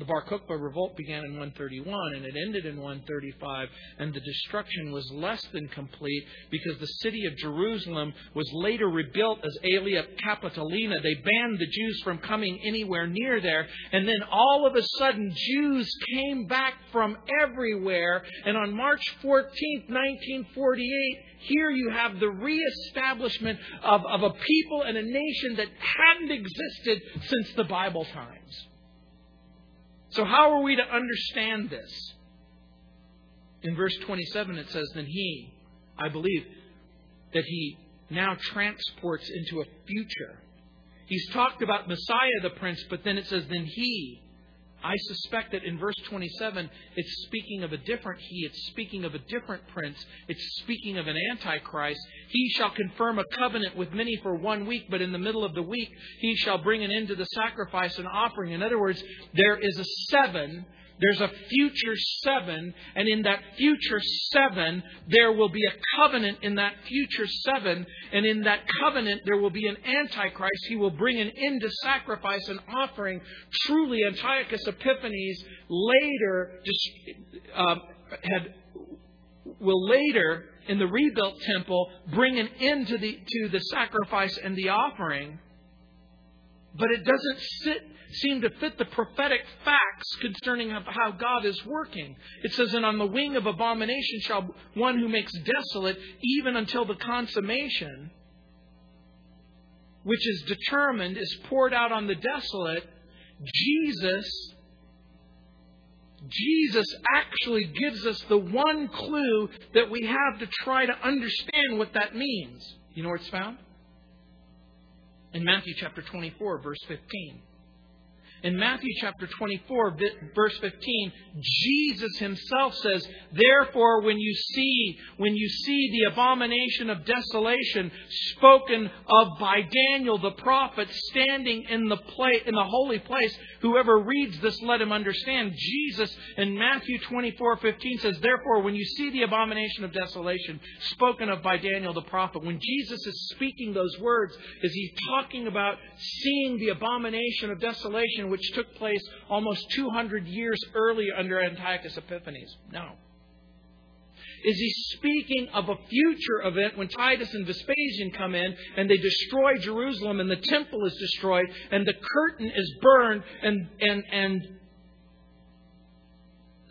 The Bar Kokhba revolt began in 131 and it ended in 135, and the destruction was less than complete because the city of Jerusalem was later rebuilt as Aelia Capitolina. They banned the Jews from coming anywhere near there, and then all of a sudden, Jews came back from everywhere, and on March 14, 1948, here you have the reestablishment of, of a people and a nation that hadn't existed since the Bible times. So, how are we to understand this? In verse 27, it says, Then he, I believe, that he now transports into a future. He's talked about Messiah the Prince, but then it says, Then he, I suspect that in verse 27, it's speaking of a different he. It's speaking of a different prince. It's speaking of an antichrist. He shall confirm a covenant with many for one week, but in the middle of the week, he shall bring an end to the sacrifice and offering. In other words, there is a seven there's a future seven, and in that future seven, there will be a covenant in that future seven, and in that covenant, there will be an Antichrist. He will bring an end to sacrifice and offering. Truly, Antiochus Epiphanes later uh, had will later in the rebuilt temple bring an end to the to the sacrifice and the offering. But it doesn't sit seem to fit the prophetic facts concerning how God is working. It says, And on the wing of abomination shall one who makes desolate, even until the consummation, which is determined, is poured out on the desolate. Jesus Jesus actually gives us the one clue that we have to try to understand what that means. You know where it's found? In Matthew chapter 24, verse 15. In Matthew chapter 24, verse 15, Jesus himself says, Therefore, when you see, when you see the abomination of desolation spoken of by Daniel the prophet standing in the place, in the holy place, whoever reads this, let him understand. Jesus in Matthew 24, 15 says, Therefore, when you see the abomination of desolation spoken of by Daniel the prophet, when Jesus is speaking those words, is he talking about seeing the abomination of desolation which took place almost 200 years earlier under Antiochus Epiphanes. No. Is he speaking of a future event when Titus and Vespasian come in and they destroy Jerusalem and the temple is destroyed and the curtain is burned and, and, and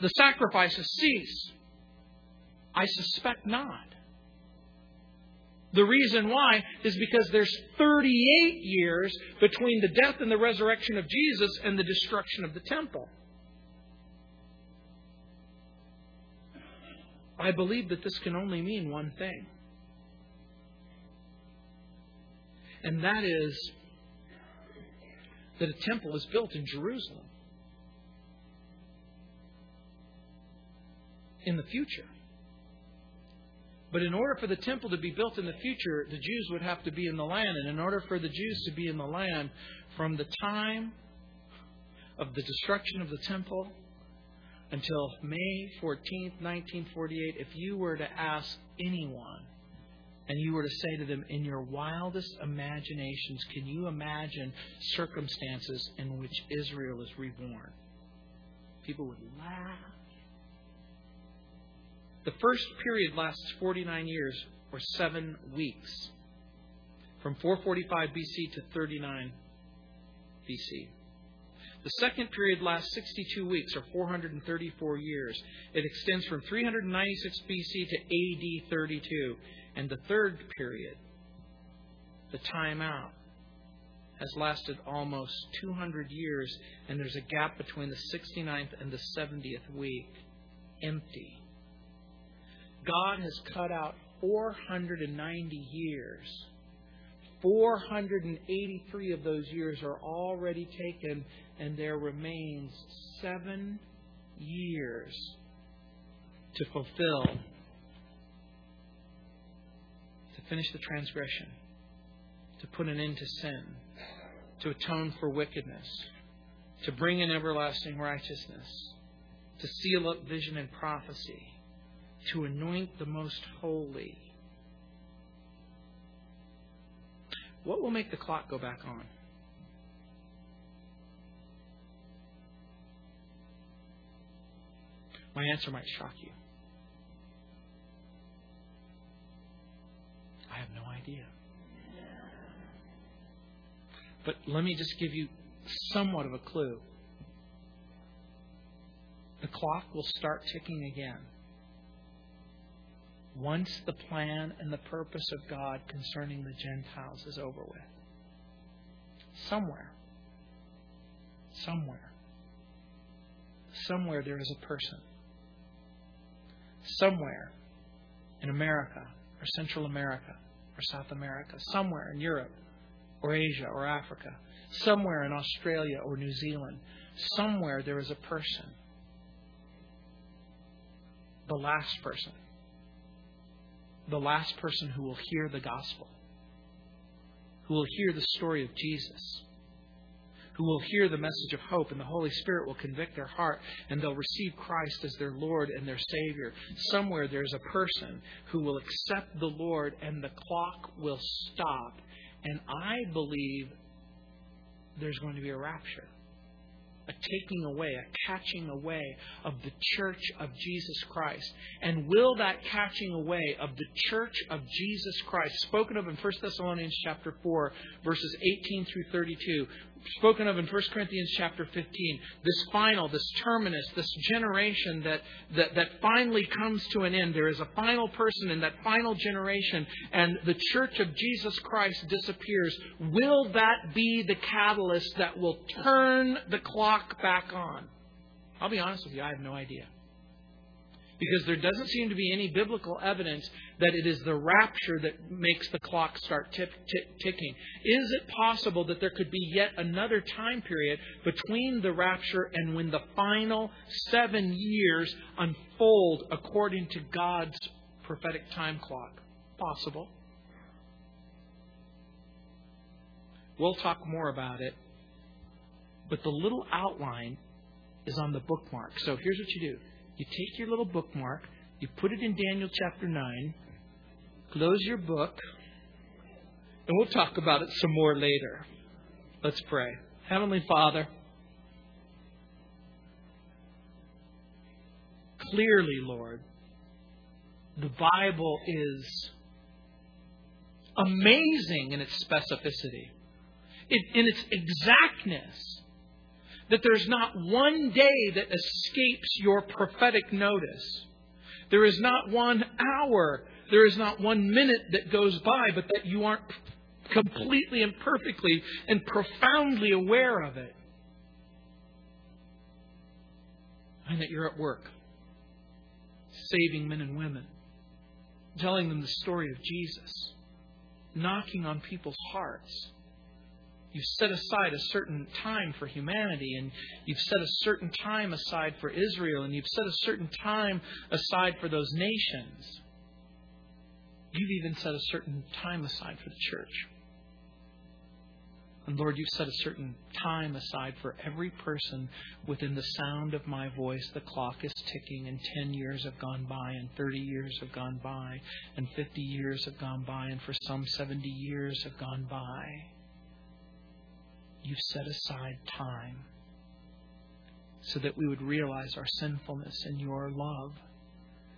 the sacrifices cease? I suspect not. The reason why is because there's 38 years between the death and the resurrection of Jesus and the destruction of the temple. I believe that this can only mean one thing. And that is that a temple is built in Jerusalem in the future. But in order for the temple to be built in the future, the Jews would have to be in the land. And in order for the Jews to be in the land, from the time of the destruction of the temple until May 14th, 1948, if you were to ask anyone and you were to say to them, in your wildest imaginations, can you imagine circumstances in which Israel is reborn? People would laugh. The first period lasts 49 years or seven weeks, from 445 BC to 39 BC. The second period lasts 62 weeks or 434 years. It extends from 396 BC to AD 32. And the third period, the time out, has lasted almost 200 years, and there's a gap between the 69th and the 70th week. Empty. God has cut out 490 years. 483 of those years are already taken, and there remains seven years to fulfill, to finish the transgression, to put an end to sin, to atone for wickedness, to bring in everlasting righteousness, to seal up vision and prophecy to anoint the most holy. What will make the clock go back on? My answer might shock you. I have no idea. But let me just give you somewhat of a clue. The clock will start ticking again once the plan and the purpose of God concerning the Gentiles is over with. Somewhere, somewhere, somewhere there is a person. Somewhere in America, or Central America, or South America, somewhere in Europe, or Asia, or Africa, somewhere in Australia or New Zealand, somewhere there is a person. The last person the last person who will hear the gospel, who will hear the story of Jesus, who will hear the message of hope, and the Holy Spirit will convict their heart, and they'll receive Christ as their Lord and their Savior. Somewhere there's a person who will accept the Lord, and the clock will stop. And I believe there's going to be a rapture a taking away, a catching away of the church of Jesus Christ. And will that catching away of the church of Jesus Christ, spoken of in 1 Thessalonians chapter 4, verses 18 through 32, spoken of in 1 Corinthians chapter 15, this final, this terminus, this generation that, that, that finally comes to an end. There is a final person in that final generation, and the church of Jesus Christ disappears. Will that be the catalyst that will turn the clock back on? I'll be honest with you, I have no idea. Because there doesn't seem to be any biblical evidence that it is the rapture that makes the clock start tick, tick, ticking. Is it possible that there could be yet another time period between the rapture and when the final seven years unfold according to God's prophetic time clock? Possible. We'll talk more about it. But the little outline is on the bookmark. So here's what you do you take your little bookmark, you put it in Daniel chapter 9, close your book, and we'll talk about it some more later. Let's pray. Heavenly Father, clearly, Lord, the Bible is amazing in its specificity, in, its exactness that there's not one day that escapes your prophetic notice. There is not one hour there is not one minute that goes by but that you aren't completely and perfectly and profoundly aware of it. And that you're at work, saving men and women, telling them the story of Jesus, knocking on people's hearts. You've set aside a certain time for humanity, and you've set a certain time aside for Israel, and you've set a certain time aside for those nations. You've even set a certain time aside for the church. And Lord, you've set a certain time aside for every person within the sound of my voice. The clock is ticking, and 10 years have gone by, and 30 years have gone by, and 50 years have gone by, and for some 70 years have gone by. You've set aside time so that we would realize our sinfulness and your love,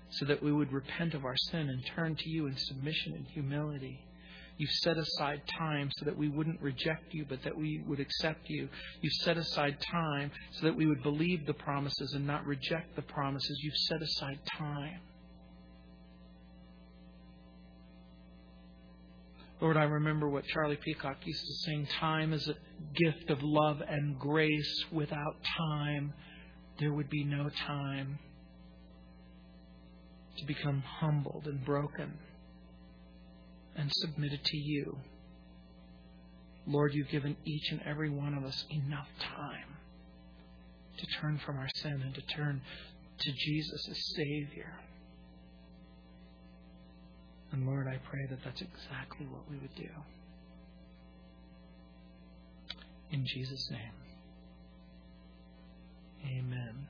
so that we would repent of our sin and turn to you in submission and humility. You've set aside time so that we wouldn't reject you, but that we would accept you. You've set aside time so that we would believe the promises and not reject the promises. You've set aside time. Lord, I remember what Charlie Peacock used to sing time is a gift of love and grace. Without time, there would be no time to become humbled and broken and submitted to you. Lord, you've given each and every one of us enough time to turn from our sin and to turn to Jesus as Savior. And Lord, I pray that that's exactly what we would do. In Jesus' name. Amen.